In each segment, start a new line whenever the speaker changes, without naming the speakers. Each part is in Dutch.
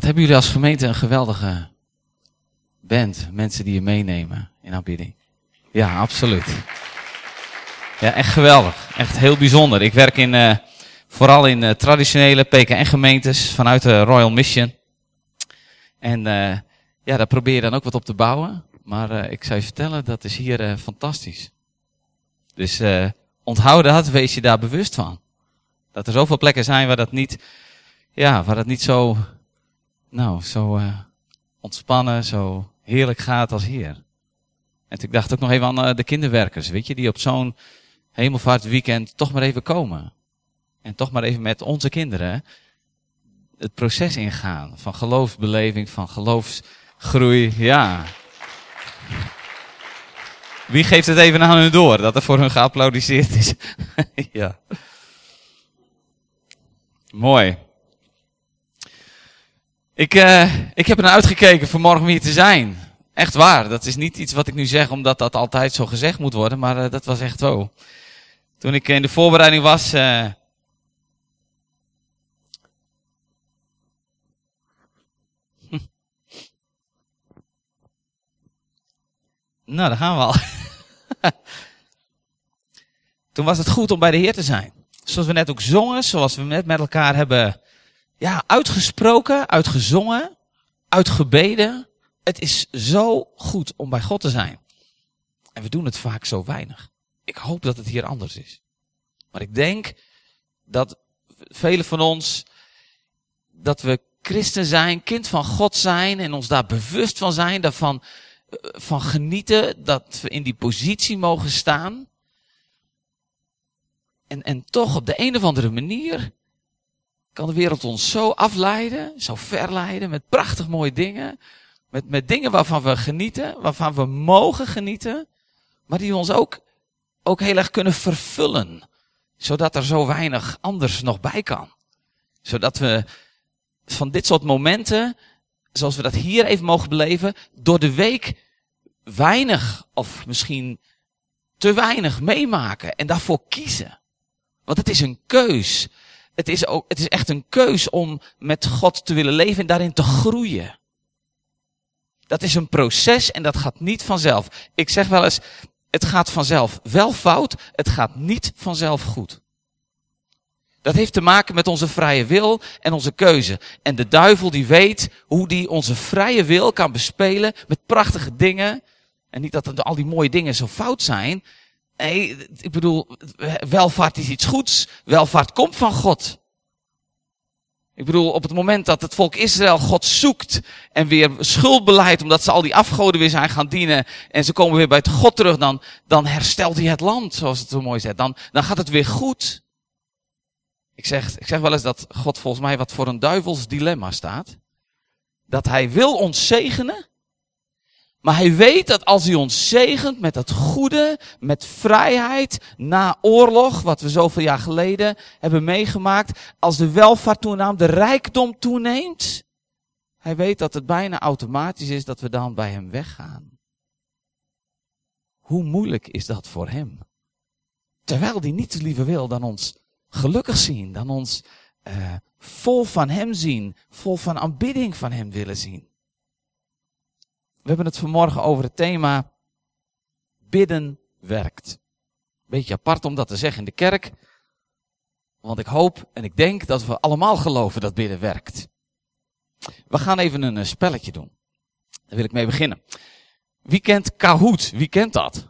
Wat hebben jullie als gemeente een geweldige band, mensen die je meenemen in aanbidding. Ja, absoluut. Ja, echt geweldig. Echt heel bijzonder. Ik werk in, uh, vooral in uh, traditionele PKN-gemeentes vanuit de Royal Mission. En uh, ja, daar probeer je dan ook wat op te bouwen. Maar ik zou je vertellen, dat is hier fantastisch. Dus onthoud dat, wees je daar bewust van. Dat er zoveel plekken zijn waar dat niet, ja, waar dat niet zo, nou, zo ontspannen, zo heerlijk gaat als hier. En ik dacht ook nog even aan de kinderwerkers, weet je, die op zo'n hemelvaartweekend toch maar even komen. En toch maar even met onze kinderen het proces ingaan van geloofsbeleving, van geloofsgroei. Ja. Wie geeft het even aan hun door dat er voor hun geapplaudiseerd is? ja. Mooi. Ik, uh, ik heb er naar uitgekeken voor morgen hier te zijn. Echt waar. Dat is niet iets wat ik nu zeg omdat dat altijd zo gezegd moet worden, maar uh, dat was echt zo. Toen ik in de voorbereiding was. Uh... Nou, daar gaan we al. Toen was het goed om bij de Heer te zijn. Zoals we net ook zongen, zoals we net met elkaar hebben ja, uitgesproken, uitgezongen, uitgebeden. Het is zo goed om bij God te zijn. En we doen het vaak zo weinig. Ik hoop dat het hier anders is. Maar ik denk dat velen van ons, dat we christen zijn, kind van God zijn en ons daar bewust van zijn, daarvan eh, van genieten, dat we in die positie mogen staan. En, en toch op de een of andere manier kan de wereld ons zo afleiden, zo verleiden met prachtig mooie dingen. Met, met dingen waarvan we genieten, waarvan we mogen genieten, maar die ons ook ook heel erg kunnen vervullen. Zodat er zo weinig anders nog bij kan. Zodat we van dit soort momenten, zoals we dat hier even mogen beleven, door de week weinig of misschien te weinig meemaken en daarvoor kiezen. Want het is een keus. Het is, ook, het is echt een keus om met God te willen leven en daarin te groeien. Dat is een proces en dat gaat niet vanzelf. Ik zeg wel eens, het gaat vanzelf wel fout, het gaat niet vanzelf goed. Dat heeft te maken met onze vrije wil en onze keuze. En de duivel die weet hoe die onze vrije wil kan bespelen met prachtige dingen. En niet dat al die mooie dingen zo fout zijn. Nee, ik bedoel, welvaart is iets goeds. Welvaart komt van God. Ik bedoel, op het moment dat het volk Israël God zoekt en weer schuld beleidt omdat ze al die afgoden weer zijn gaan dienen en ze komen weer bij het God terug, dan, dan herstelt hij het land, zoals het zo mooi zegt. Dan, dan gaat het weer goed. Ik zeg, ik zeg wel eens dat God volgens mij wat voor een duivels dilemma staat. Dat hij wil ons zegenen, maar hij weet dat als hij ons zegent met dat goede, met vrijheid, na oorlog, wat we zoveel jaar geleden hebben meegemaakt, als de welvaart toeneemt, de rijkdom toeneemt, hij weet dat het bijna automatisch is dat we dan bij hem weggaan. Hoe moeilijk is dat voor hem? Terwijl hij niets liever wil dan ons gelukkig zien, dan ons uh, vol van hem zien, vol van aanbidding van hem willen zien. We hebben het vanmorgen over het thema bidden werkt. Beetje apart om dat te zeggen in de kerk. Want ik hoop en ik denk dat we allemaal geloven dat bidden werkt. We gaan even een eh, spelletje doen. Daar wil ik mee beginnen. Wie kent Kahoot? Wie kent dat?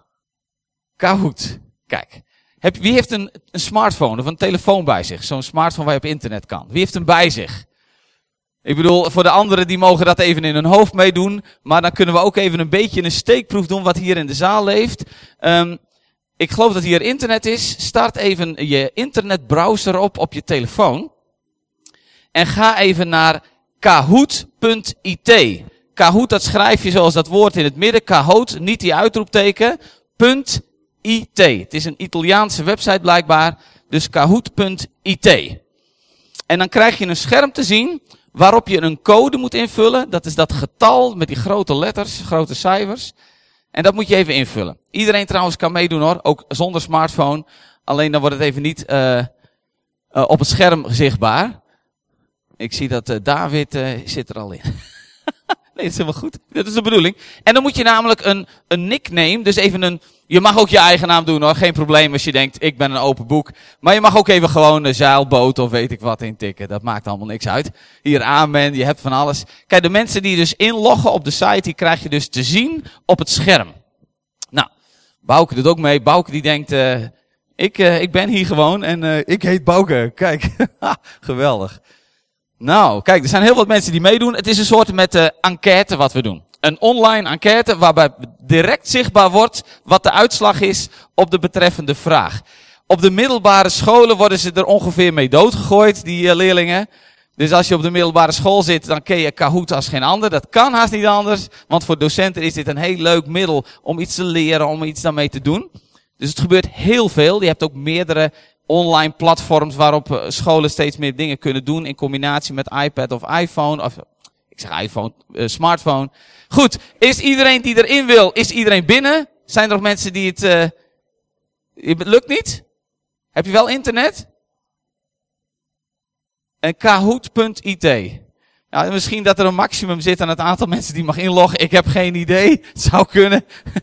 Kahoot. Kijk. Heb, wie heeft een, een smartphone of een telefoon bij zich? Zo'n smartphone waar je op internet kan. Wie heeft hem bij zich? Ik bedoel, voor de anderen die mogen dat even in hun hoofd meedoen. Maar dan kunnen we ook even een beetje een steekproef doen wat hier in de zaal leeft. Um, ik geloof dat hier internet is. Start even je internetbrowser op op je telefoon. En ga even naar kahoot.it. Kahoot, dat schrijf je zoals dat woord in het midden. Kahoot, niet die uitroepteken. .it. Het is een Italiaanse website blijkbaar. Dus kahoot.it. En dan krijg je een scherm te zien waarop je een code moet invullen. Dat is dat getal met die grote letters, grote cijfers. En dat moet je even invullen. Iedereen trouwens kan meedoen hoor, ook zonder smartphone. Alleen dan wordt het even niet uh, op het scherm zichtbaar. ik zie dat uh, David zit er al in. nee, dat is helemaal goed. Dat is de bedoeling. En dan moet je namelijk een, een nickname, dus even een, je mag ook je eigen naam doen hoor, geen probleem als je denkt, ik ben een open boek. Maar je mag ook even gewoon een zeilboot of weet ik wat intikken, dat maakt allemaal niks uit. Hier amen, je hebt van alles. Kijk, de mensen die dus inloggen op de site, die krijg je dus te zien op het scherm. Nou, Bouke doet ook mee. Bouke die denkt, uh, ik, uh, ik ben hier gewoon en uh, ik heet Bouke. Kijk, geweldig. Nou, kijk, er zijn heel wat mensen die meedoen. Het is een soort met enquête wat we doen. Een online enquête waarbij direct zichtbaar wordt wat de uitslag is op de betreffende vraag. Op de middelbare scholen worden ze er ongeveer mee doodgegooid, die uh, leerlingen. Dus als je op de middelbare school zit, dan ken je Kahoot als geen ander. Dat kan haast niet anders, want voor docenten is dit een heel leuk middel om iets te leren, om iets daarmee te doen. Dus het gebeurt heel veel. Je hebt ook meerdere online platforms waarop eh, scholen steeds meer dingen kunnen doen in combinatie met iPad of iPhone. Of, ik zeg iPhone, uh, smartphone. Goed, is iedereen die erin wil, is iedereen binnen? Zijn er nog mensen die het, uh, het lukt niet? Heb je wel internet? En kahoot.it. Ja, misschien dat er een maximum zit aan het aantal mensen die mag inloggen. Ik heb geen idee. Het zou kunnen.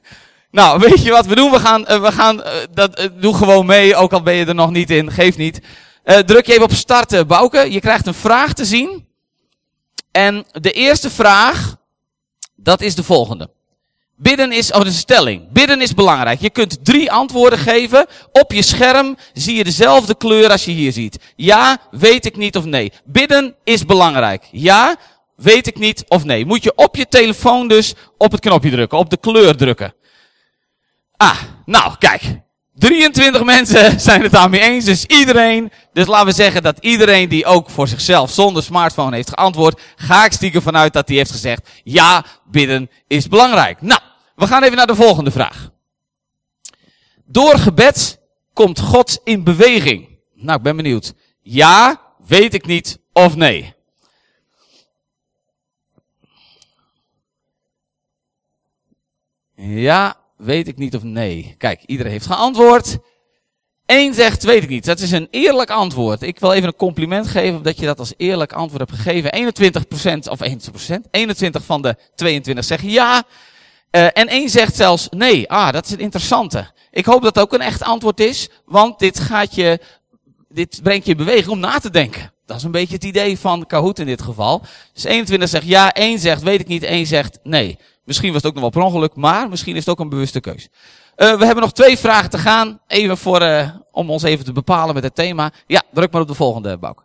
Nou, weet je wat we doen? We gaan, uh, we gaan uh, dat, doe gewoon mee, ook al ben je er nog niet in, geeft niet. druk je even op starten, Bouke. Je krijgt een vraag te zien. En de eerste vraag, dat is de volgende. Bidden is, oh, de stelling. Bidden is belangrijk. Je kunt drie antwoorden geven. Op je scherm zie je dezelfde kleur als je hier ziet. Ja, weet ik niet of nee. Bidden is belangrijk. Ja, weet ik niet of nee. Moet je op je telefoon dus op het knopje drukken, op de kleur drukken. Ah, nou, kijk. 23 mensen zijn het daarmee eens, dus iedereen. Dus laten we zeggen dat iedereen die ook voor zichzelf zonder smartphone heeft geantwoord, ga ik stiekem vanuit dat hij heeft gezegd, ja, bidden is belangrijk. Nou, we gaan even naar de volgende vraag. Door gebed komt God in beweging. Nou, ik ben benieuwd. Ja, weet ik niet of nee. Ja, weet ik niet of nee. Kijk, iedereen heeft geantwoord. Eén zegt, weet ik niet. Dat is een eerlijk antwoord. Ik wil even een compliment geven dat je dat als eerlijk antwoord hebt gegeven. 21% of 21%, 21 van de 22 zeggen ja. Uh, en één zegt zelfs nee. Ah, dat is het interessante. Ik hoop dat het ook een echt antwoord is, want dit gaat je, dit brengt je in beweging om na te denken. Dat is een beetje het idee van Kahoot in dit geval. Dus 21 zegt ja, één zegt weet ik niet, één zegt nee. Misschien was het ook nog wel per ongeluk, maar misschien is het ook een bewuste keus. Uh, we hebben nog twee vragen te gaan. Even voor, uh, om ons even te bepalen met het thema. Ja, druk maar op de volgende, Bouke.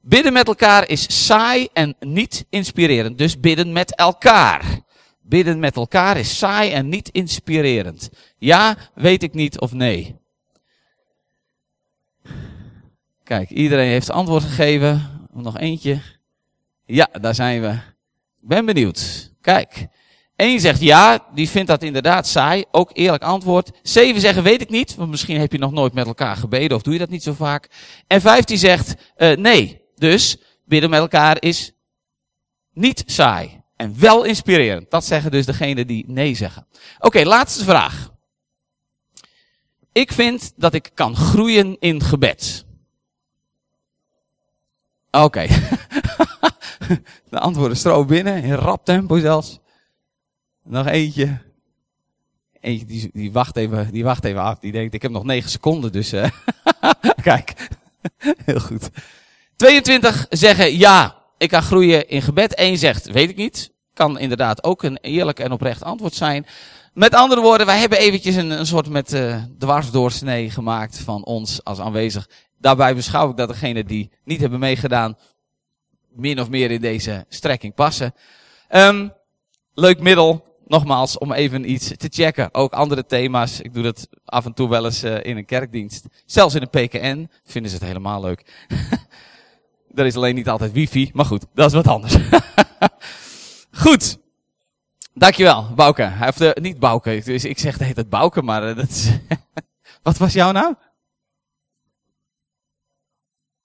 Bidden met elkaar is saai en niet inspirerend. Dus bidden met elkaar. Bidden met elkaar is saai en niet inspirerend. Ja, weet ik niet of nee. Kijk, iedereen heeft antwoord gegeven. Nog eentje. Ja, daar zijn we. Ik ben benieuwd. Kijk. Eén zegt ja, die vindt dat inderdaad saai. Ook eerlijk antwoord. Zeven zeggen weet ik niet, want misschien heb je nog nooit met elkaar gebeden of doe je dat niet zo vaak. En vijftien zegt uh, nee. Dus bidden met elkaar is niet saai. En wel inspirerend. Dat zeggen dus degenen die nee zeggen. Oké, laatste vraag. Ik vind dat ik kan groeien in gebed. Oké. De antwoorden stroom binnen, in rap tempo zelfs. Nog eentje. Eentje die, die, wacht even, die wacht even af. Die denkt, ik heb nog 9 seconden, dus uh, kijk. Heel goed. 22 zeggen ja, ik kan groeien in gebed. Eén zegt, weet ik niet. Kan inderdaad ook een eerlijk en oprecht antwoord zijn. Met andere woorden, wij hebben eventjes een, een soort met uh, dwarsdoorsnee gemaakt van ons als aanwezig. Daarbij beschouw ik dat degenen die niet hebben meegedaan, min of meer in deze strekking passen. Um, leuk middel, nogmaals, om even iets te checken. Ook andere thema's. Ik doe dat af en toe wel eens uh, in een kerkdienst. Zelfs in een PKN vinden ze het helemaal leuk. er is alleen niet altijd wifi, maar goed, dat is wat anders. goed. Dankjewel, Bouke. Hij heeft uh, niet Bouke, dus ik zeg het heet Bouke, maar uh, dat is... wat was jouw naam?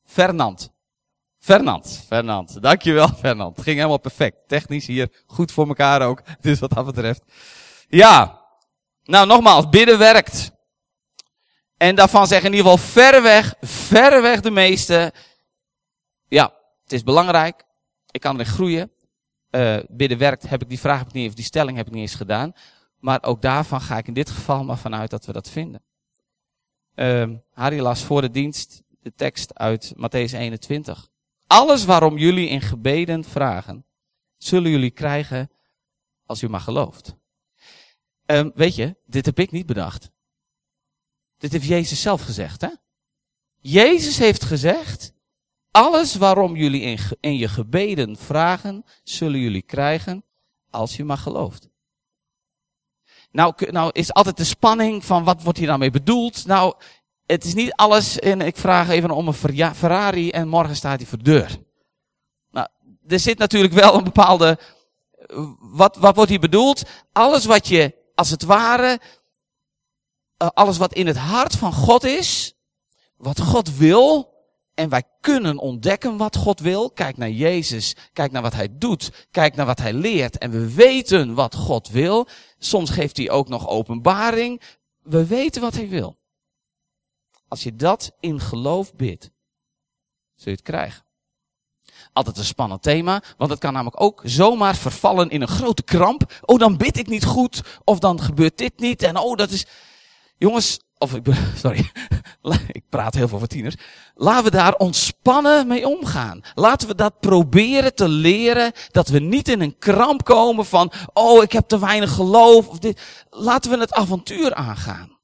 Fernand. Fernand, Fernand. Dankjewel, Fernand. Het ging helemaal perfect. Technisch hier goed voor elkaar ook. Dus wat dat betreft. Ja. Nou, nogmaals, bidden werkt. En daarvan zeggen in ieder geval verreweg, verreweg de meeste. Ja, Het is belangrijk. Ik kan erin groeien. Uh, bidden werkt, heb ik die vraag ik niet, of die stelling heb ik niet eens gedaan. Maar ook daarvan ga ik in dit geval maar vanuit dat we dat vinden. Uh, Harry las voor de dienst de tekst uit Matthäus 21. Alles waarom jullie in gebeden vragen, zullen jullie krijgen als u maar gelooft. Um, weet je, dit heb ik niet bedacht. Dit heeft Jezus zelf gezegd, hè? Jezus heeft gezegd, alles waarom jullie in, in je gebeden vragen, zullen jullie krijgen als je maar gelooft. Nou, nou is altijd de spanning van wat wordt hier nou mee bedoeld. Nou, het is niet alles en ik vraag even om een Ferrari en morgen staat hij voor de deur. Nou, er zit natuurlijk wel een bepaalde, wat, wat wordt hier bedoeld? Alles wat je, als het ware, eh, alles wat in het hart van God is, wat God wil, en wij kunnen ontdekken wat God wil. Kijk naar Jezus. Kijk naar wat Hij doet. Kijk naar wat Hij leert. En we weten wat God wil. Soms geeft Hij ook nog openbaring. We weten wat Hij wil. Als je dat in geloof bidt, zul je het krijgen. Altijd een spannend thema, want het kan namelijk ook zomaar vervallen in een grote kramp. Oh, dan bid ik niet goed, of dan gebeurt dit niet, en oh, dat is... Jongens, of ik, sorry, ik praat heel veel voor tieners. Laten we daar ontspannen mee omgaan. Laten we dat proberen te leren, dat we niet in een kramp komen van, oh, ik heb te weinig geloof, of dit. Laten we het avontuur aangaan.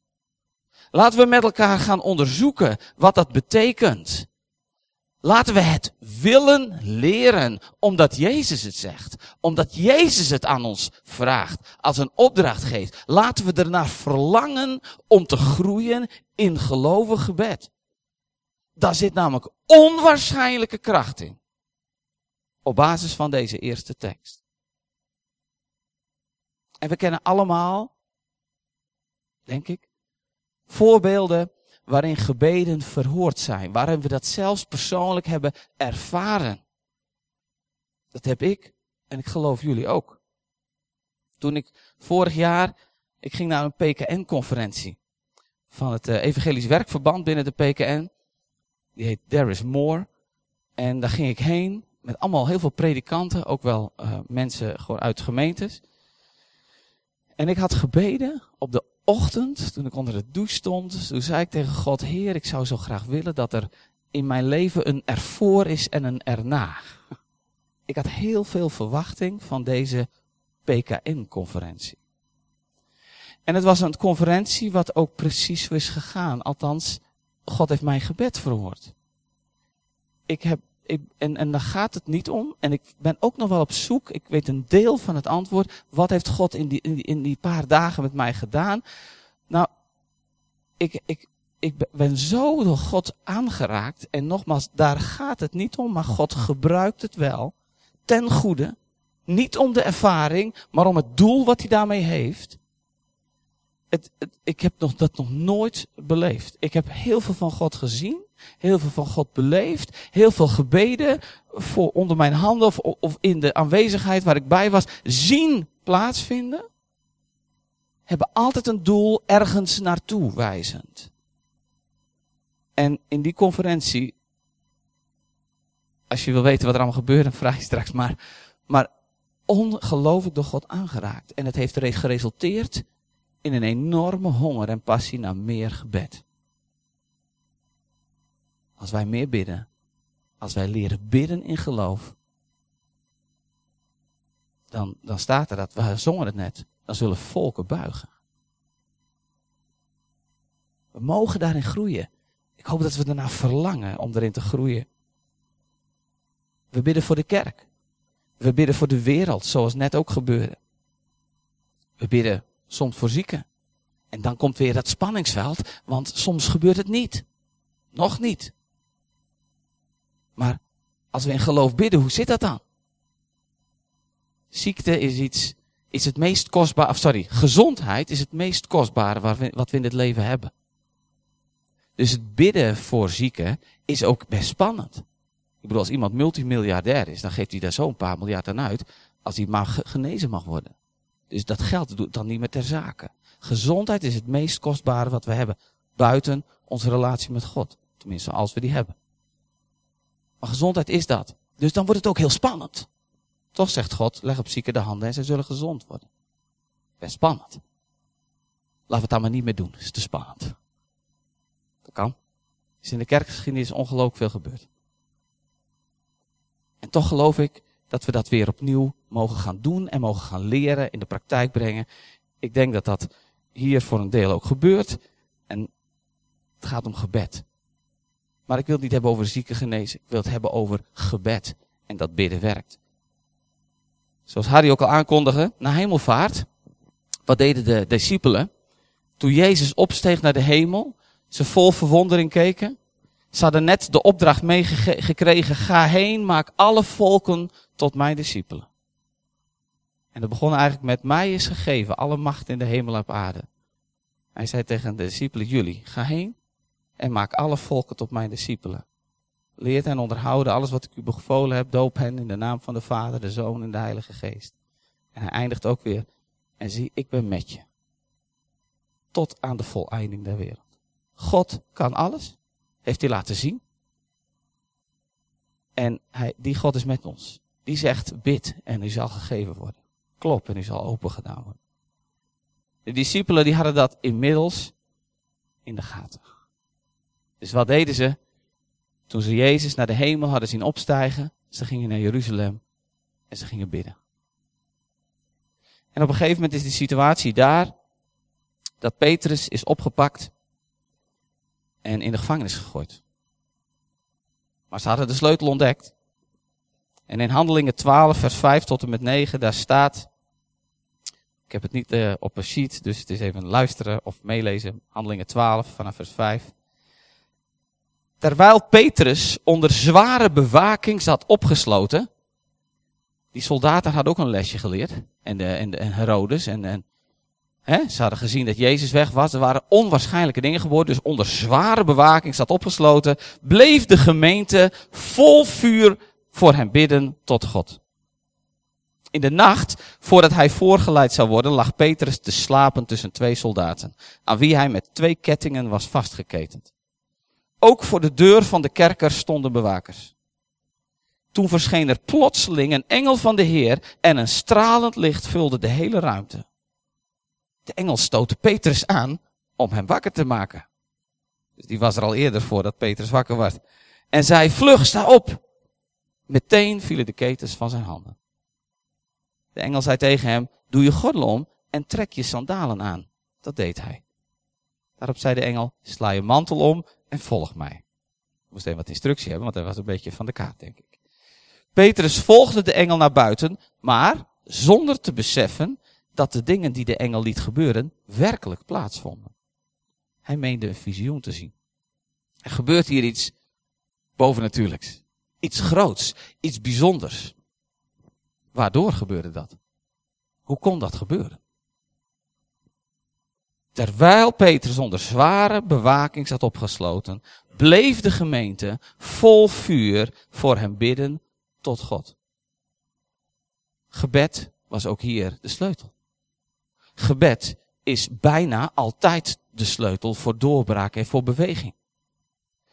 Laten we met elkaar gaan onderzoeken wat dat betekent. Laten we het willen leren, omdat Jezus het zegt. Omdat Jezus het aan ons vraagt, als een opdracht geeft. Laten we ernaar verlangen om te groeien in gelovig gebed. Daar zit namelijk onwaarschijnlijke kracht in. Op basis van deze eerste tekst. En we kennen allemaal, denk ik, voorbeelden waarin gebeden verhoord zijn, waarin we dat zelfs persoonlijk hebben ervaren. Dat heb ik en ik geloof jullie ook. Toen ik vorig jaar, ik ging naar een PKN-conferentie van het uh, Evangelisch Werkverband binnen de PKN. Die heet There is More. En daar ging ik heen met allemaal heel veel predikanten, ook wel uh, mensen gewoon uit gemeentes. En ik had gebeden op de ochtend, toen ik onder de douche stond, toen zei ik tegen God, Heer, ik zou zo graag willen dat er in mijn leven een ervoor is en een erna. Ik had heel veel verwachting van deze PKN-conferentie. En het was een conferentie wat ook precies zo is gegaan. Althans, God heeft mijn gebed verhoord. Ik heb, ik, en, en daar gaat het niet om. En ik ben ook nog wel op zoek. Ik weet een deel van het antwoord. Wat heeft God in die, in die, in die paar dagen met mij gedaan? Nou, ik, ik, ik ben zo door God aangeraakt. En nogmaals, daar gaat het niet om. Maar God gebruikt het wel. Ten goede. Niet om de ervaring, maar om het doel wat hij daarmee heeft het, het, ik heb nog, dat nog nooit beleefd. Ik heb heel veel van God gezien, heel veel van God beleefd, heel veel gebeden voor onder mijn handen of, of in de aanwezigheid waar ik bij was, zien plaatsvinden. Hebben altijd een doel ergens naartoe wijzend. En in die conferentie, als je wil weten wat er allemaal gebeurt, dan vraag je straks maar. Maar ongelooflijk door God aangeraakt. En het heeft geresulteerd in een enorme honger en passie naar meer gebed. Als wij meer bidden, als wij leren bidden in geloof, dan, dan staat er dat, we zongen het net, dan zullen volken buigen. We mogen daarin groeien. Ik hoop dat we ernaar verlangen om erin te groeien. We bidden voor de kerk. We bidden voor de wereld, zoals net ook gebeurde. We bidden soms voor zieken. En dan komt weer dat spanningsveld, want soms gebeurt het niet. Nog niet. Maar als we in geloof bidden, hoe zit dat dan? Ziekte is iets, is het meest kostbare, of sorry, gezondheid is het meest kostbare wat we in het leven hebben. Dus het bidden voor zieken is ook best spannend. Ik bedoel, als iemand multimiljardair is, dan geeft hij daar zo een paar miljard aan uit, als hij maar genezen mag worden. Dus dat geld doet dan niet meer ter zake. Gezondheid is het meest kostbare wat we hebben. Buiten onze relatie met God. Tenminste, als we die hebben. Gezondheid is dat. Dus dan wordt het ook heel spannend. Toch zegt God, leg op zieken de handen en ze zullen gezond worden. Best spannend. Laten we het dan maar niet meer doen, het is te spannend. Dat kan. Is in de kerkgeschiedenis ongelooflijk veel gebeurd. En toch geloof ik dat we dat weer opnieuw mogen gaan doen en mogen gaan leren, in de praktijk brengen. Ik denk dat dat hier voor een deel ook gebeurt. En het gaat om gebed. Maar ik wil het niet hebben over zieke genezen. Ik wil het hebben over gebed. En dat bidden werkt. Zoals Harry ook al aankondigde, na hemelvaart, wat deden de discipelen? Toen Jezus opsteeg naar de hemel, ze vol verwondering keken. Ze hadden net de opdracht meegekregen, ga heen, maak alle volken tot mijn discipelen. En dat begon eigenlijk met mij is gegeven, alle macht in de hemel en op aarde. Hij zei tegen de discipelen, jullie, ga heen en maak alle volken tot mijn discipelen. Leert en onderhouden alles wat ik u bevolen heb, doop hen in de naam van de Vader, de Zoon en de Heilige Geest. En hij eindigt ook weer, en zie, ik ben met je. Tot aan de voleinding der wereld. God kan alles, heeft hij laten zien. En hij, die God is met ons. Die zegt, bid en u zal gegeven worden. Klop en u zal open gedaan worden. De discipelen die hadden dat inmiddels in de gaten. Dus wat deden ze? Toen ze Jezus naar de hemel hadden zien opstijgen, ze gingen naar Jeruzalem en ze gingen bidden. En op een gegeven moment is de situatie daar dat Petrus is opgepakt en in de gevangenis gegooid. Maar ze hadden de sleutel ontdekt. En in Handelingen 12, vers 5 tot en met 9, daar staat. Ik heb het niet uh, op een sheet, dus het is even luisteren of meelezen. Handelingen 12 vanaf vers 5. Terwijl Petrus onder zware bewaking zat opgesloten. Die soldaten hadden ook een lesje geleerd. En, de, en, de, en Herodes. En, en hè, ze hadden gezien dat Jezus weg was. Er waren onwaarschijnlijke dingen geworden. Dus onder zware bewaking zat opgesloten. Bleef de gemeente vol vuur voor hem bidden tot God. In de nacht, voordat hij voorgeleid zou worden, lag Petrus te slapen tussen twee soldaten, aan wie hij met twee kettingen was vastgeketend. Ook voor de deur van de kerker stonden bewakers. Toen verscheen er plotseling een engel van de Heer en een stralend licht vulde de hele ruimte. De engel stootte Petrus aan om hem wakker te maken. Dus die was er al eerder voor dat Petrus wakker werd. En zei, vlug, sta op. Meteen vielen de ketens van zijn handen. De engel zei tegen hem, doe je gordel om en trek je sandalen aan. Dat deed hij. Daarop zei de engel, sla je mantel om en volg mij. Ik moest even wat instructie hebben, want hij was een beetje van de kaart, denk ik. Petrus volgde de engel naar buiten, maar zonder te beseffen dat de dingen die de engel liet gebeuren werkelijk plaatsvonden. Hij meende een visioen te zien. Er gebeurt hier iets bovennatuurlijks. Iets groots, iets bijzonders. Waardoor gebeurde dat? Hoe kon dat gebeuren? Terwijl Petrus onder zware bewaking zat opgesloten, bleef de gemeente vol vuur voor hem bidden tot God. Gebed was ook hier de sleutel. Gebed is bijna altijd de sleutel voor doorbraak en voor beweging.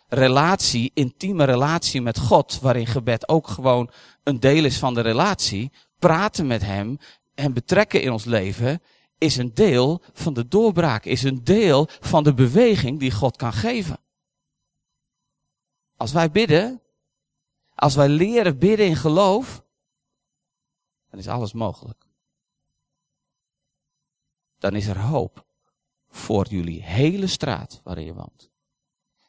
Relatie, intieme relatie met God, waarin gebed ook gewoon een deel is van de relatie, praten met Hem en betrekken in ons leven, is een deel van de doorbraak, is een deel van de beweging die God kan geven. Als wij bidden, als wij leren bidden in geloof, dan is alles mogelijk. Dan is er hoop voor jullie hele straat waarin je woont.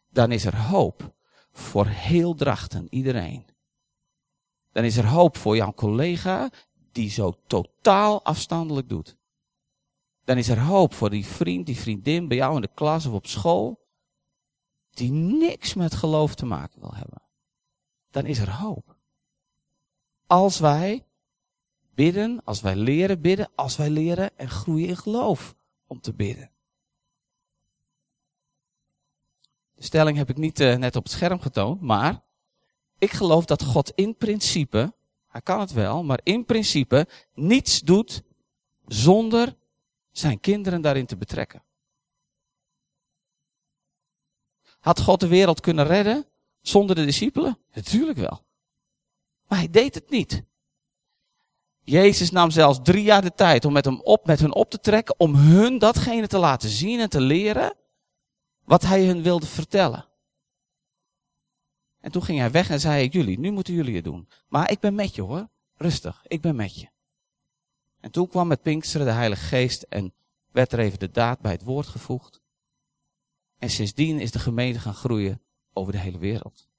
Dan is er hoop voor heel Drachten, iedereen. Dan is er hoop voor jouw collega die zo totaal afstandelijk doet dan is er hoop voor die vriend, die vriendin bij jou in de klas of op school, die niks met geloof te maken wil hebben. Dan is er hoop. Als wij bidden, als wij leren bidden, als wij leren en groeien in geloof om te bidden. De stelling heb ik niet uh, net op het scherm getoond, maar ik geloof dat God in principe, hij kan het wel, maar in principe niets doet zonder zijn kinderen daarin te betrekken. Had God de wereld kunnen redden zonder de discipelen? Natuurlijk wel. Maar hij deed het niet. Jezus nam zelfs drie jaar de tijd om met, hem op, met hun op te trekken, om hun datgene te laten zien en te leren wat hij hun wilde vertellen. En toen ging hij weg en zei jullie, nu moeten jullie het doen. Maar ik ben met je hoor, rustig, ik ben met je. En toen kwam met Pinksteren de Heilige Geest en werd er even de daad bij het woord gevoegd. En sindsdien is de gemeente gaan groeien over de hele wereld.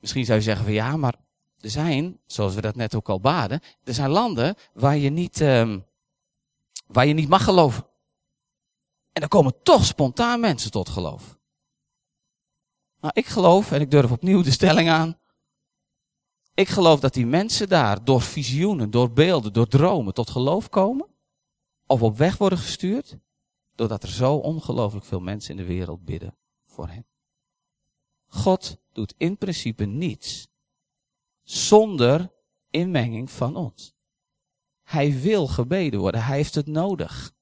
Misschien zou je zeggen van ja, maar er zijn, zoals we dat net ook al baden, er zijn landen waar je niet, um, waar je niet mag geloven. En dan komen toch spontaan mensen tot geloof. Nou, ik geloof, en ik durf opnieuw de stelling aan. Ik geloof dat die mensen daar door visioenen, door beelden, door dromen tot geloof komen. Of op weg worden gestuurd. Doordat er zo ongelooflijk veel mensen in de wereld bidden voor hen. God doet in principe niets zonder inmenging van ons. Hij wil gebeden worden, hij heeft het nodig.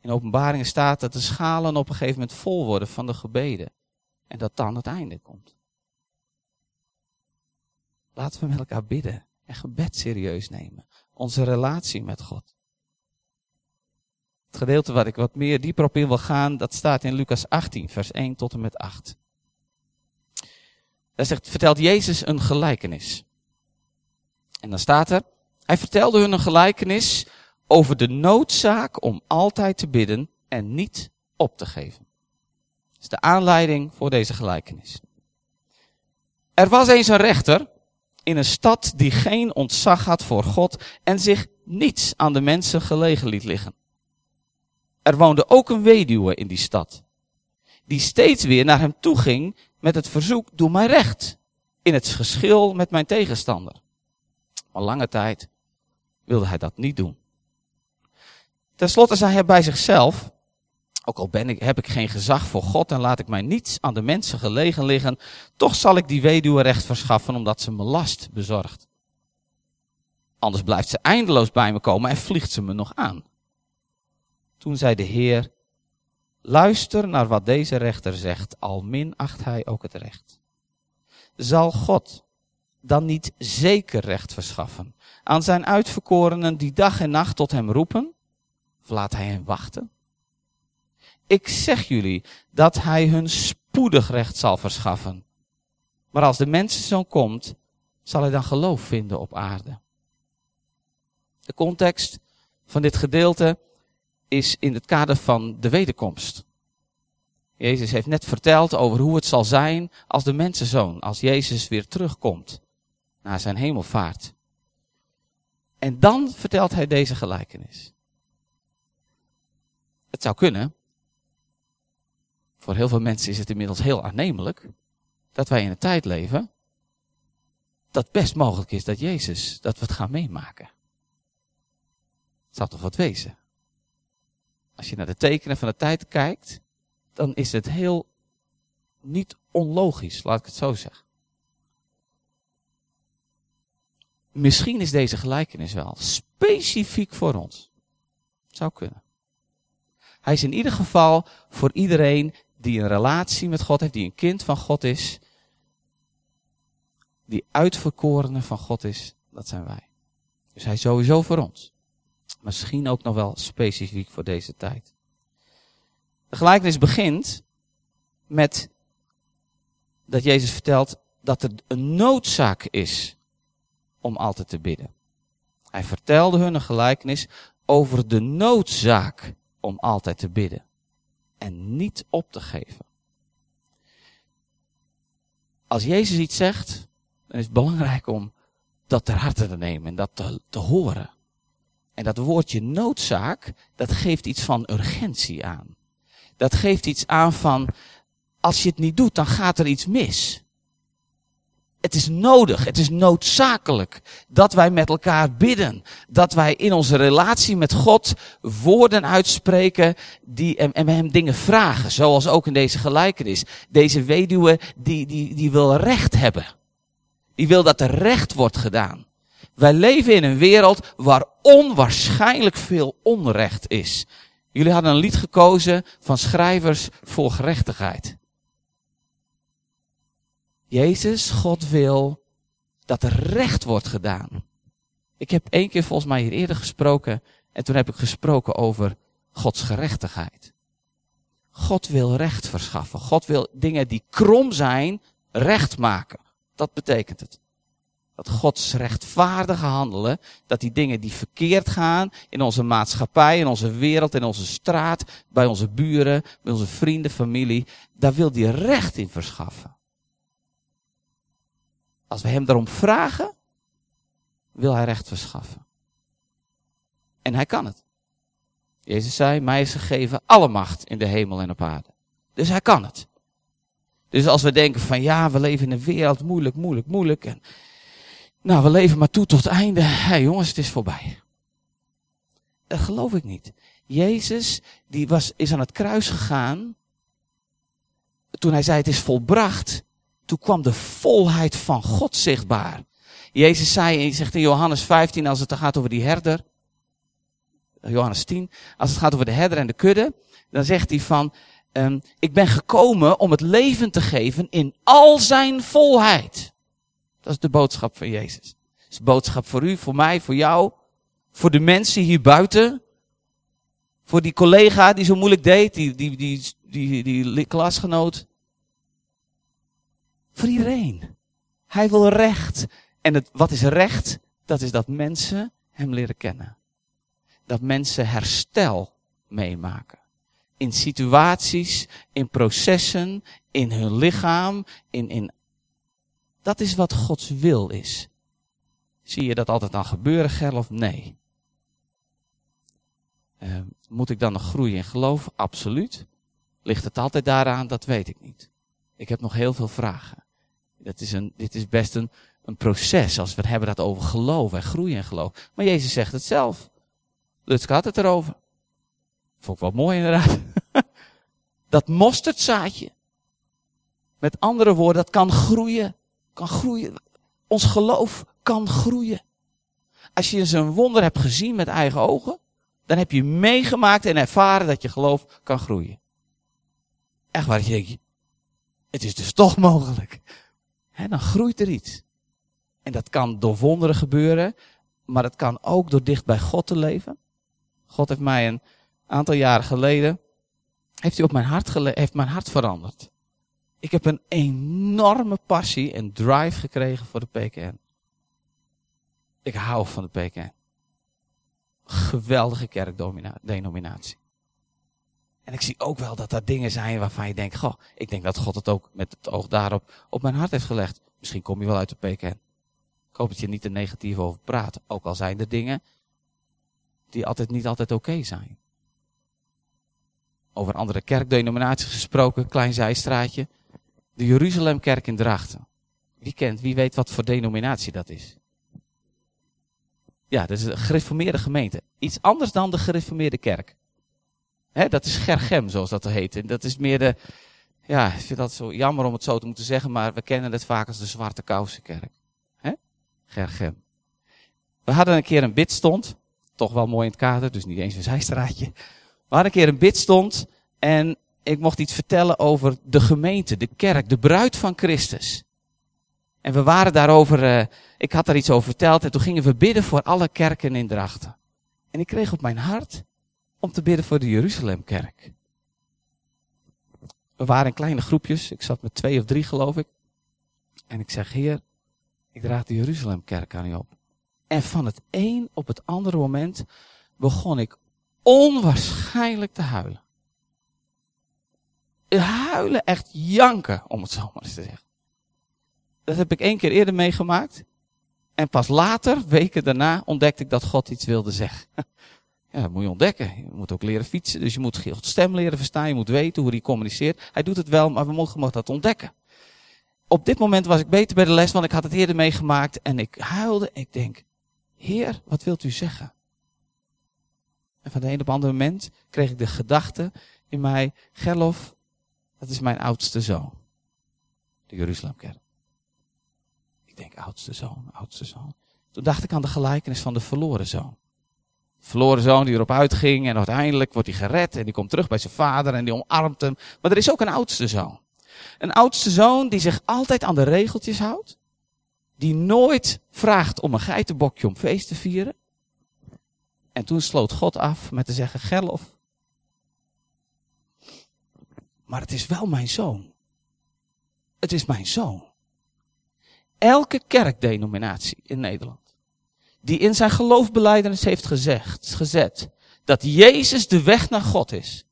In openbaringen staat dat de schalen op een gegeven moment vol worden van de gebeden. En dat dan het einde komt. Laten we met elkaar bidden en gebed serieus nemen. Onze relatie met God. Het gedeelte wat ik wat meer dieper op in wil gaan, dat staat in Lucas 18, vers 1 tot en met 8. Daar zegt, vertelt Jezus een gelijkenis. En dan staat er, hij vertelde hun een gelijkenis over de noodzaak om altijd te bidden en niet op te geven. Dat is de aanleiding voor deze gelijkenis. Er was eens een rechter in een stad die geen ontzag had voor God en zich niets aan de mensen gelegen liet liggen. Er woonde ook een weduwe in die stad, die steeds weer naar hem toe ging met het verzoek, doe mij recht in het geschil met mijn tegenstander. Maar lange tijd wilde hij dat niet doen. Ten slotte zei hij bij zichzelf, ook al ben ik, heb ik geen gezag voor God en laat ik mij niets aan de mensen gelegen liggen, toch zal ik die weduwe recht verschaffen omdat ze me last bezorgt. Anders blijft ze eindeloos bij me komen en vliegt ze me nog aan. Toen zei de Heer, luister naar wat deze rechter zegt, al minacht hij ook het recht. Zal God dan niet zeker recht verschaffen aan zijn uitverkorenen die dag en nacht tot hem roepen? Of laat hij hen wachten? Ik zeg jullie dat hij hun spoedig recht zal verschaffen. Maar als de mensenzoon komt, zal hij dan geloof vinden op aarde. De context van dit gedeelte is in het kader van de wederkomst. Jezus heeft net verteld over hoe het zal zijn als de mensenzoon, als Jezus weer terugkomt naar zijn hemelvaart. En dan vertelt hij deze gelijkenis. Het zou kunnen, voor heel veel mensen is het inmiddels heel aannemelijk, dat wij in een tijd leven dat best mogelijk is dat Jezus, dat we het gaan meemaken. Het zou toch wat wezen? Als je naar de tekenen van de tijd kijkt, dan is het heel niet onlogisch, laat ik het zo zeggen. Misschien is deze gelijkenis wel specifiek voor ons. Zou kunnen. Hij is in ieder geval voor iedereen die een relatie met God heeft, die een kind van God is, die uitverkorene van God is, dat zijn wij. Dus hij is sowieso voor ons. Misschien ook nog wel specifiek voor deze tijd. De gelijkenis begint met dat Jezus vertelt dat er een noodzaak is om altijd te bidden. Hij vertelde hun een gelijkenis over de noodzaak om altijd te bidden en niet op te geven. Als Jezus iets zegt, dan is het belangrijk om dat ter harte te nemen en dat te, te horen. En dat woordje noodzaak, dat geeft iets van urgentie aan. Dat geeft iets aan van, als je het niet doet, dan gaat er iets mis. Het is nodig, het is noodzakelijk dat wij met elkaar bidden. Dat wij in onze relatie met God woorden uitspreken die, en, en hem dingen vragen. Zoals ook in deze gelijkenis. Deze weduwe die, die, die wil recht hebben. Die wil dat er recht wordt gedaan. Wij leven in een wereld waar onwaarschijnlijk veel onrecht is. Jullie hadden een lied gekozen van schrijvers voor gerechtigheid. Jezus, God wil dat er recht wordt gedaan. Ik heb één keer volgens mij hier eerder gesproken en toen heb ik gesproken over Gods gerechtigheid. God wil recht verschaffen. God wil dingen die krom zijn, recht maken. Dat betekent het. Dat Gods rechtvaardige handelen, dat die dingen die verkeerd gaan in onze maatschappij, in onze wereld, in onze straat, bij onze buren, bij onze vrienden, familie, daar wil hij recht in verschaffen. Als we hem daarom vragen, wil hij recht verschaffen. En hij kan het. Jezus zei, mij is gegeven alle macht in de hemel en op aarde. Dus hij kan het. Dus als we denken van ja, we leven in een wereld moeilijk, moeilijk, moeilijk. En, nou, we leven maar toe tot het einde. Hé jongens, het is voorbij. Dat geloof ik niet. Jezus, die was, is aan het kruis gegaan. Toen hij zei het is volbracht. Toen kwam de volheid van God zichtbaar. Jezus zei, hij zegt in Johannes 15, als het gaat over die herder. Johannes 10, als het gaat over de herder en de kudde. Dan zegt hij van, um, ik ben gekomen om het leven te geven in al zijn volheid. Dat is de boodschap van Jezus. Dat is de boodschap voor u, voor mij, voor jou. Voor de mensen hier buiten. Voor die collega die zo moeilijk deed, die, die, die, die, die klasgenoot. Voor iedereen. Hij wil recht. En het, wat is recht? Dat is dat mensen hem leren kennen. Dat mensen herstel meemaken. In situaties, in processen, in hun lichaam, in, in. Dat is wat Gods wil is. Zie je dat altijd dan gebeuren, Gerlof? Nee. Uh, moet ik dan nog groeien in geloof? Absoluut. Ligt het altijd daaraan? Dat weet ik niet. Ik heb nog heel veel vragen. Dat is een, dit is best een, een proces als we hebben dat over geloof en groeien in geloof. Maar Jezus zegt het zelf. Lutske had het erover. Vond ik wel mooi inderdaad. dat mosterdzaadje. Met andere woorden, dat kan groeien. Kan groeien. Ons geloof kan groeien. Als je eens een wonder hebt gezien met eigen ogen, dan heb je meegemaakt en ervaren dat je geloof kan groeien. Echt waar, je denkt, het is dus toch mogelijk. He, dan groeit er iets. En dat kan door wonderen gebeuren, maar het kan ook door dicht bij God te leven. God heeft mij een aantal jaren geleden, heeft hij op mijn hart, heeft mijn hart veranderd. Ik heb een enorme passie en drive gekregen voor de PKN. Ik hou van de PKN. Geweldige kerkdenominatie. En ik zie ook wel dat er dingen zijn waarvan je denkt, goh, ik denk dat God het ook met het oog daarop op mijn hart heeft gelegd. Misschien kom je wel uit de PKN. Ik hoop dat je niet te negatief over praat. Ook al zijn er dingen die altijd niet altijd oké zijn. Over andere kerkdenominaties gesproken, klein zijstraatje. De Jeruzalemkerk in Drachten. Wie kent, wie weet wat voor denominatie dat is? Ja, dat is een gereformeerde gemeente. Iets anders dan de gereformeerde kerk. He, dat is Gergem, zoals dat heet. En dat is meer de, ja, ik vind dat zo jammer om het zo te moeten zeggen, maar we kennen het vaak als de Zwarte Kousenkerk. He? Gergem. We hadden een keer een bidstond, toch wel mooi in het kader, dus niet eens een zijstraatje. We hadden een keer een bidstond en ik mocht iets vertellen over de gemeente, de kerk, de bruid van Christus. En we waren daarover, uh, ik had daar iets over verteld en toen gingen we bidden voor alle kerken in Drachten. En ik kreeg op mijn hart om te bidden voor de Jeruzalemkerk. We waren in kleine groepjes, ik zat met twee of drie geloof ik. En ik zeg, Heer, ik draag de Jeruzalemkerk aan u op. En van het een op het andere moment begon ik onwaarschijnlijk te huilen. Huilen, echt janken, om het zo maar eens te zeggen. Dat heb ik één keer eerder meegemaakt. En pas later, weken daarna, ontdekte ik dat God iets wilde zeggen. Ja, dat moet je ontdekken. Je moet ook leren fietsen, dus je moet Gods stem leren verstaan. Je moet weten hoe hij communiceert. Hij doet het wel, maar we mogen dat ontdekken. Op dit moment was ik beter bij de les, want ik had het eerder meegemaakt. En ik huilde. Ik denk, Heer, wat wilt u zeggen? En van de een op andere moment kreeg ik de gedachte in mij, Gerlof, dat is mijn oudste zoon. De Jeruzalemkerk. Ik denk, oudste zoon, oudste zoon. Toen dacht ik aan de gelijkenis van de verloren zoon verloren zoon die erop uitging en uiteindelijk wordt hij gered en die komt terug bij zijn vader en die omarmt hem. Maar er is ook een oudste zoon. Een oudste zoon die zich altijd aan de regeltjes houdt. Die nooit vraagt om een geitenbokje om feest te vieren. En toen sloot God af met te zeggen, Gerlof. Maar het is wel mijn zoon. Het is mijn zoon. Elke kerkdenominatie in Nederland. Die in zijn geloofbeleidenis heeft gezegd, gezet. Dat Jezus de weg naar God is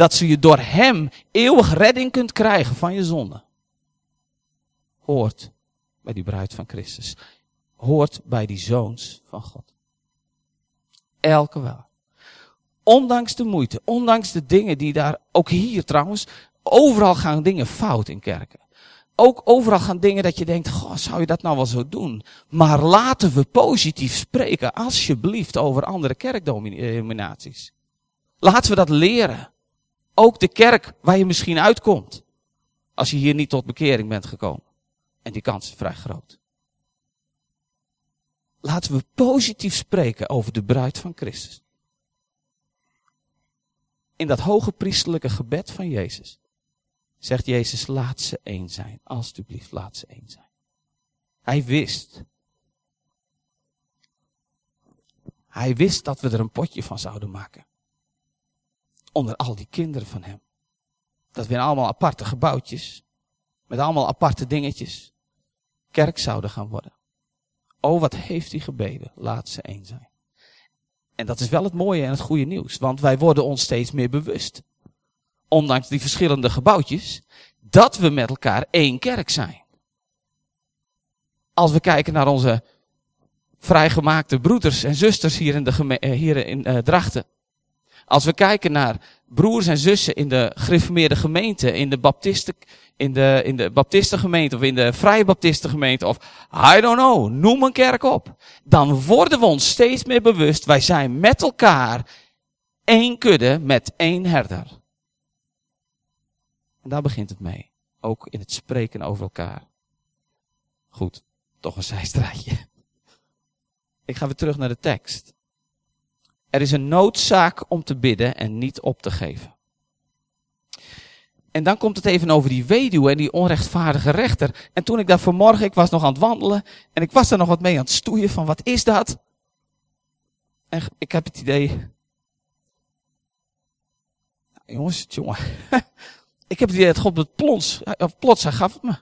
dat ze je door hem eeuwig redding kunt krijgen van je zonde. Hoort bij die bruid van Christus. Hoort bij die zoons van God. Elke wel. Ondanks de moeite, ondanks de dingen die daar, ook hier trouwens, overal gaan dingen fout in kerken. Ook overal gaan dingen dat je denkt, goh, zou je dat nou wel zo doen? Maar laten we positief spreken, alsjeblieft, over andere kerkdominaties. Laten we dat leren. Ook de kerk waar je misschien uitkomt. Als je hier niet tot bekering bent gekomen. En die kans is vrij groot. Laten we positief spreken over de bruid van Christus. In dat hoge priesterlijke gebed van Jezus zegt Jezus, laat ze één zijn. Alsjeblieft, laat ze één zijn. Hij wist. Hij wist dat we er een potje van zouden maken onder al die kinderen van hem. Dat we in allemaal aparte gebouwtjes, met allemaal aparte dingetjes, kerk zouden gaan worden. Oh, wat heeft hij gebeden? Laat ze één zijn. En dat is wel het mooie en het goede nieuws, want wij worden ons steeds meer bewust, ondanks die verschillende gebouwtjes, dat we met elkaar één kerk zijn. Als we kijken naar onze vrijgemaakte broeders en zusters hier in, de eh, hier in uh, Drachten, als we kijken naar broers en zussen in de gereformeerde gemeente, in de baptisten, in de, in de baptistengemeente of in de vrije baptistengemeente of I don't know, noem een kerk op. Dan worden we ons steeds meer bewust, wij zijn met elkaar één kudde met één herder. En daar begint het mee. Ook in het spreken over elkaar. Goed, toch een zijstraatje. Ik ga weer terug naar de tekst. Er is een noodzaak om te bidden en niet op te geven. En dan komt het even over die weduwe en die onrechtvaardige rechter. En toen ik daar vanmorgen, ik was nog aan het wandelen en ik was daar nog wat mee aan het stoeien van wat is dat? En ik heb het idee, nou, jongens, jongen, ik heb het idee dat God het plons, of plots, hij gaf het me.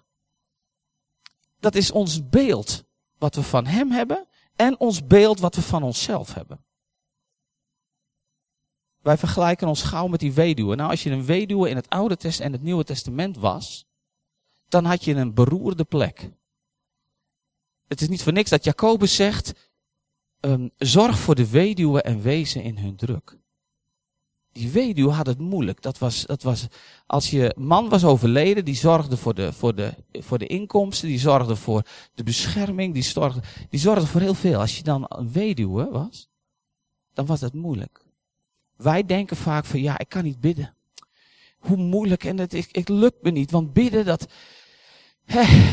Dat is ons beeld wat we van hem hebben en ons beeld wat we van onszelf hebben. Wij vergelijken ons gauw met die weduwe. Nou, als je een weduwe in het Oude Testament en het Nieuwe Testament was, dan had je een beroerde plek. Het is niet voor niks dat Jacobus zegt, um, zorg voor de weduwe en wezen in hun druk. Die weduwe had het moeilijk. Dat was, dat was, als je man was overleden, die zorgde voor de, voor, de, voor de inkomsten, die zorgde voor de bescherming, die zorgde, die zorgde voor heel veel. Als je dan een weduwe was, dan was het moeilijk. Wij denken vaak van ja, ik kan niet bidden. Hoe moeilijk en het, ik, lukt me niet, want bidden dat,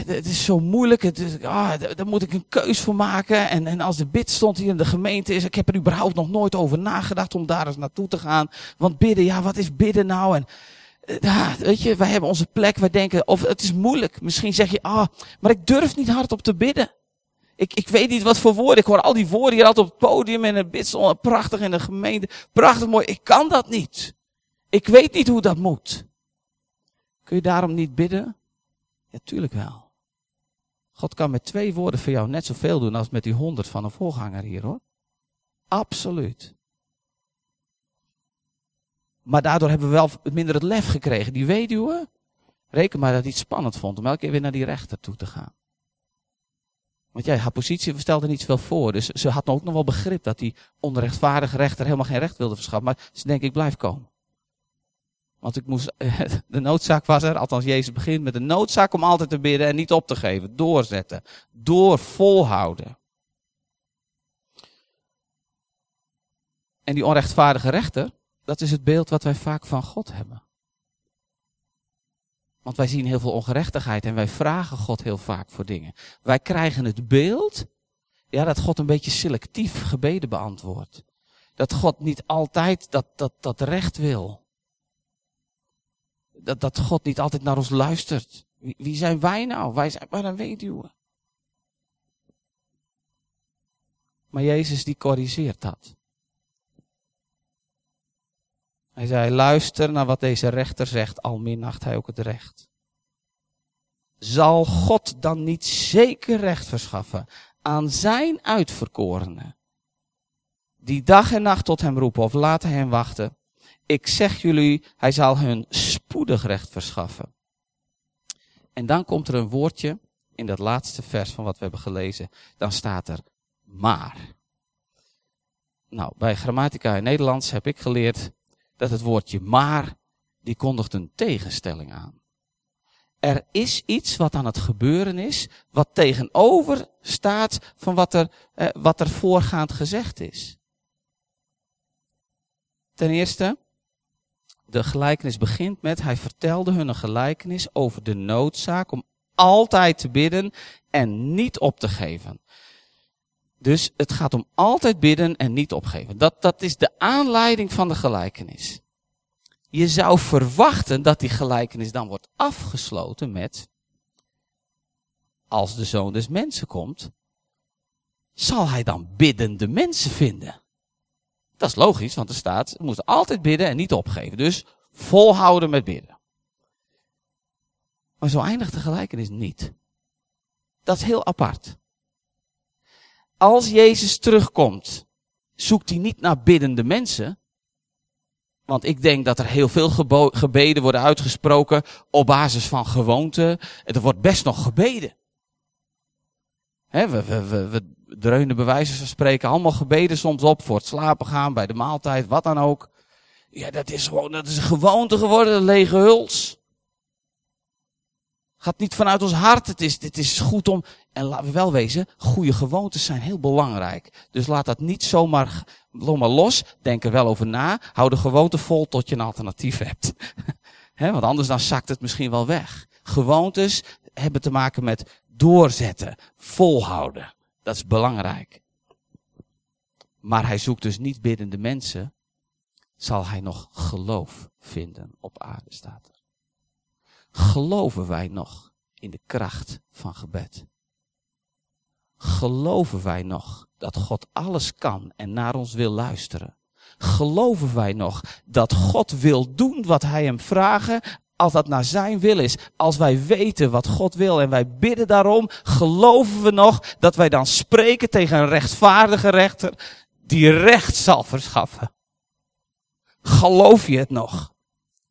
het is zo moeilijk. Het is, ah, daar moet ik een keus voor maken. En, en als de bid stond hier in de gemeente is, ik heb er überhaupt nog nooit over nagedacht om daar eens naartoe te gaan. Want bidden, ja, wat is bidden nou? En ja, weet je, wij hebben onze plek, wij denken, of het is moeilijk. Misschien zeg je, ah, maar ik durf niet hardop te bidden. Ik, ik weet niet wat voor woorden. Ik hoor al die woorden hier altijd op het podium en het bidsen. Prachtig in de gemeente. Prachtig mooi. Ik kan dat niet. Ik weet niet hoe dat moet. Kun je daarom niet bidden? Ja, tuurlijk wel. God kan met twee woorden voor jou net zoveel doen als met die honderd van een voorganger hier hoor. Absoluut. Maar daardoor hebben we wel minder het lef gekregen. Die weduwe, reken maar dat hij het spannend vond om elke keer weer naar die rechter toe te gaan. Want ja, haar positie stelde niet zoveel voor. Dus ze had ook nog wel begrip dat die onrechtvaardige rechter helemaal geen recht wilde verschaffen. Maar ze denkt, ik blijf komen. Want ik moest, de noodzaak was er, althans Jezus begint met de noodzaak om altijd te bidden en niet op te geven. Doorzetten. Door volhouden. En die onrechtvaardige rechter, dat is het beeld wat wij vaak van God hebben. Want wij zien heel veel ongerechtigheid en wij vragen God heel vaak voor dingen. Wij krijgen het beeld ja, dat God een beetje selectief gebeden beantwoordt. Dat God niet altijd dat, dat, dat recht wil. Dat, dat God niet altijd naar ons luistert. Wie, wie zijn wij nou? Wij zijn maar een weduwe. Maar Jezus die corrigeert dat. Hij zei, luister naar wat deze rechter zegt, al minacht hij ook het recht. Zal God dan niet zeker recht verschaffen aan zijn uitverkorenen, die dag en nacht tot hem roepen of laten hem wachten? Ik zeg jullie, hij zal hun spoedig recht verschaffen. En dan komt er een woordje in dat laatste vers van wat we hebben gelezen. Dan staat er maar. Nou, bij grammatica in Nederlands heb ik geleerd dat het woordje maar, die kondigt een tegenstelling aan. Er is iets wat aan het gebeuren is, wat tegenover staat van wat er, eh, wat er voorgaand gezegd is. Ten eerste, de gelijkenis begint met, hij vertelde hun een gelijkenis over de noodzaak om altijd te bidden en niet op te geven. Dus het gaat om altijd bidden en niet opgeven. Dat, dat is de aanleiding van de gelijkenis. Je zou verwachten dat die gelijkenis dan wordt afgesloten met, als de zoon des mensen komt, zal hij dan biddende mensen vinden. Dat is logisch, want er staat, we moeten altijd bidden en niet opgeven. Dus volhouden met bidden. Maar zo eindigt de gelijkenis niet. Dat is heel apart. Als Jezus terugkomt, zoekt hij niet naar biddende mensen. Want ik denk dat er heel veel gebeden worden uitgesproken op basis van gewoonte. Er wordt best nog gebeden. He, we, we, we, we dreunen bij wijze van spreken allemaal gebeden soms op voor het slapen gaan, bij de maaltijd, wat dan ook. Ja, dat is gewoon, dat is een gewoonte geworden, een lege huls. Gaat niet vanuit ons hart. Het is, het is goed om, en laten we wel wezen, goede gewoontes zijn heel belangrijk. Dus laat dat niet zomaar, zomaar los. Denk er wel over na. Hou de gewoonte vol tot je een alternatief hebt. want anders dan zakt het misschien wel weg. Gewoontes hebben te maken met doorzetten, volhouden. Dat is belangrijk. Maar hij zoekt dus niet biddende mensen. Zal hij nog geloof vinden op aarde, staat er. Geloven wij nog in de kracht van gebed? Geloven wij nog dat God alles kan en naar ons wil luisteren? Geloven wij nog dat God wil doen wat Hij hem vragen als dat naar zijn wil is, als wij weten wat God wil en wij bidden daarom, geloven we nog dat wij dan spreken tegen een rechtvaardige rechter die recht zal verschaffen. Geloof je het nog?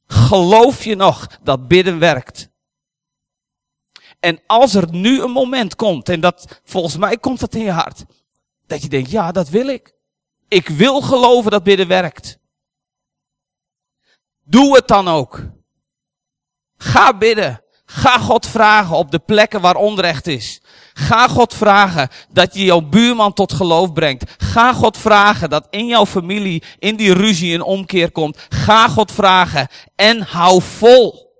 Geloof je nog dat bidden werkt? En als er nu een moment komt, en dat volgens mij komt dat in je hart, dat je denkt, ja, dat wil ik. Ik wil geloven dat bidden werkt. Doe het dan ook. Ga bidden. Ga God vragen op de plekken waar onrecht is. Ga God vragen dat je jouw buurman tot geloof brengt. Ga God vragen dat in jouw familie, in die ruzie een omkeer komt. Ga God vragen en hou vol.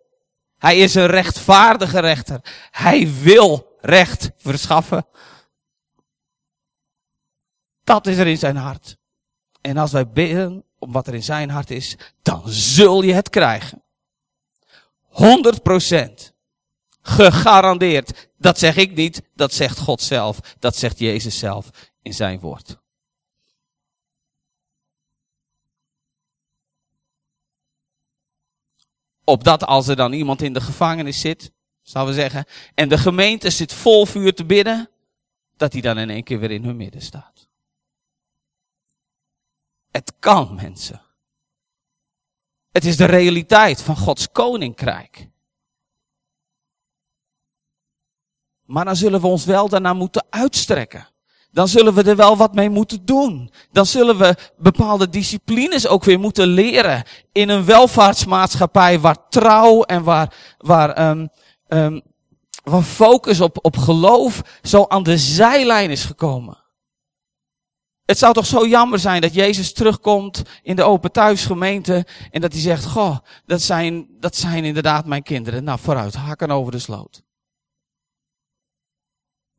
Hij is een rechtvaardige rechter. Hij wil recht verschaffen. Dat is er in zijn hart. En als wij bidden om wat er in zijn hart is, dan zul je het krijgen. 100 procent. Gegarandeerd. Dat zeg ik niet, dat zegt God zelf. Dat zegt Jezus zelf in zijn woord. Opdat als er dan iemand in de gevangenis zit, zouden we zeggen, en de gemeente zit vol vuur te bidden, dat hij dan in één keer weer in hun midden staat. Het kan, mensen. Het is de realiteit van Gods koninkrijk. Maar dan zullen we ons wel daarna moeten uitstrekken. Dan zullen we er wel wat mee moeten doen. Dan zullen we bepaalde disciplines ook weer moeten leren. In een welvaartsmaatschappij waar trouw en waar, waar, um, um, waar focus op, op geloof zo aan de zijlijn is gekomen. Het zou toch zo jammer zijn dat Jezus terugkomt in de open thuisgemeente en dat hij zegt, goh, dat zijn, dat zijn inderdaad mijn kinderen. Nou, vooruit, hakken over de sloot.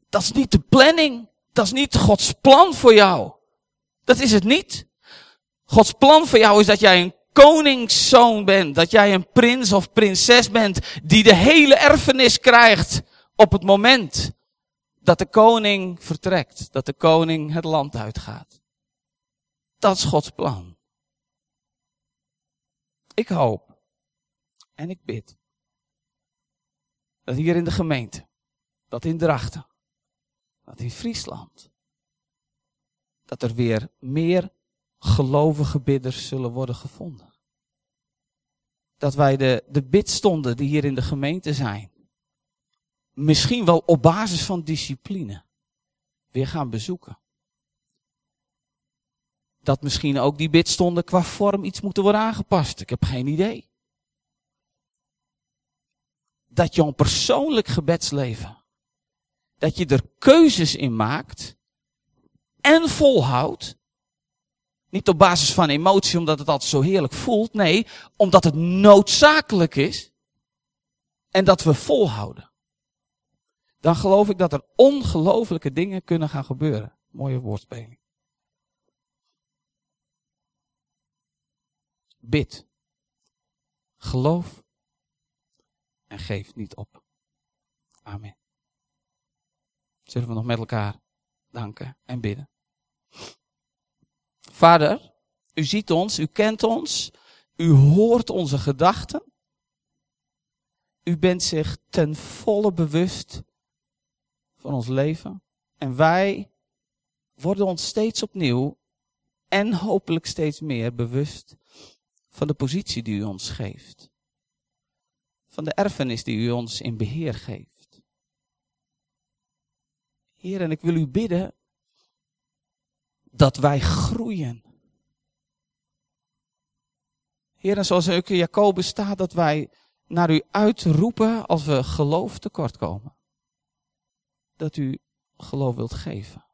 Dat is niet de planning. Dat is niet Gods plan voor jou. Dat is het niet. Gods plan voor jou is dat jij een koningszoon bent. Dat jij een prins of prinses bent die de hele erfenis krijgt op het moment dat de koning vertrekt. Dat de koning het land uitgaat. Dat is Gods plan. Ik hoop en ik bid dat hier in de gemeente, dat in Drachten, dat in Friesland, dat er weer meer gelovige bidders zullen worden gevonden. Dat wij de, de bidstonden die hier in de gemeente zijn, misschien wel op basis van discipline, weer gaan bezoeken. Dat misschien ook die bidstonden qua vorm iets moeten worden aangepast. Ik heb geen idee. Dat je een persoonlijk gebedsleven, dat je er keuzes in maakt en volhoudt. Niet op basis van emotie, omdat het altijd zo heerlijk voelt. Nee, omdat het noodzakelijk is. En dat we volhouden. Dan geloof ik dat er ongelofelijke dingen kunnen gaan gebeuren. Mooie woordspeling. Bid. Geloof. En geef niet op. Amen. Zullen we nog met elkaar danken en bidden. Vader, u ziet ons, u kent ons, u hoort onze gedachten. U bent zich ten volle bewust van ons leven. En wij worden ons steeds opnieuw en hopelijk steeds meer bewust van de positie die u ons geeft. Van de erfenis die u ons in beheer geeft. Heer, en ik wil u bidden dat wij groeien. Heer, en zoals ook in Jacobus staat, dat wij naar u uitroepen als we geloof tekortkomen. Dat u geloof wilt geven.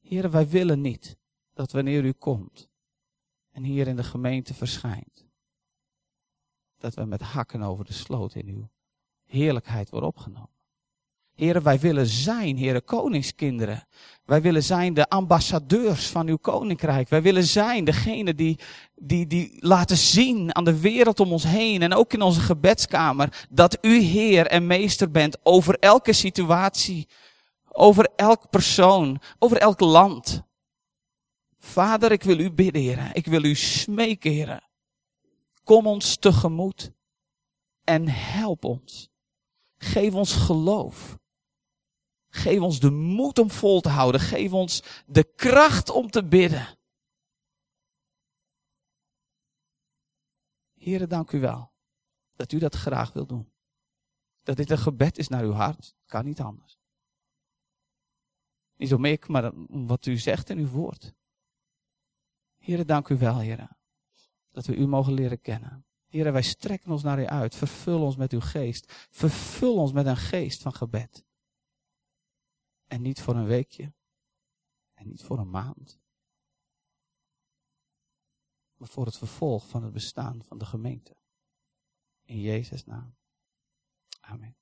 Heer, wij willen niet dat wanneer u komt en hier in de gemeente verschijnt, dat we met hakken over de sloot in uw heerlijkheid worden opgenomen. Heren, wij willen zijn, heren, koningskinderen. Wij willen zijn de ambassadeurs van uw koninkrijk. Wij willen zijn degene die, die, die laten zien aan de wereld om ons heen en ook in onze gebedskamer dat u Heer en Meester bent over elke situatie, over elk persoon, over elk land. Vader, ik wil u bidden, heren. Ik wil u smeken, heren. Kom ons tegemoet en help ons. Geef ons geloof. Geef ons de moed om vol te houden. Geef ons de kracht om te bidden. Heren, dank u wel dat u dat graag wil doen. Dat dit een gebed is naar uw hart. Kan niet anders. Niet om ik, maar om wat u zegt in uw woord. Heren, dank u wel, heren. Dat we u mogen leren kennen. Heren, wij strekken ons naar u uit. Vervul ons met uw geest. Vervul ons met een geest van gebed. En niet voor een weekje. En niet voor een maand. Maar voor het vervolg van het bestaan van de gemeente. In Jezus' naam. Amen.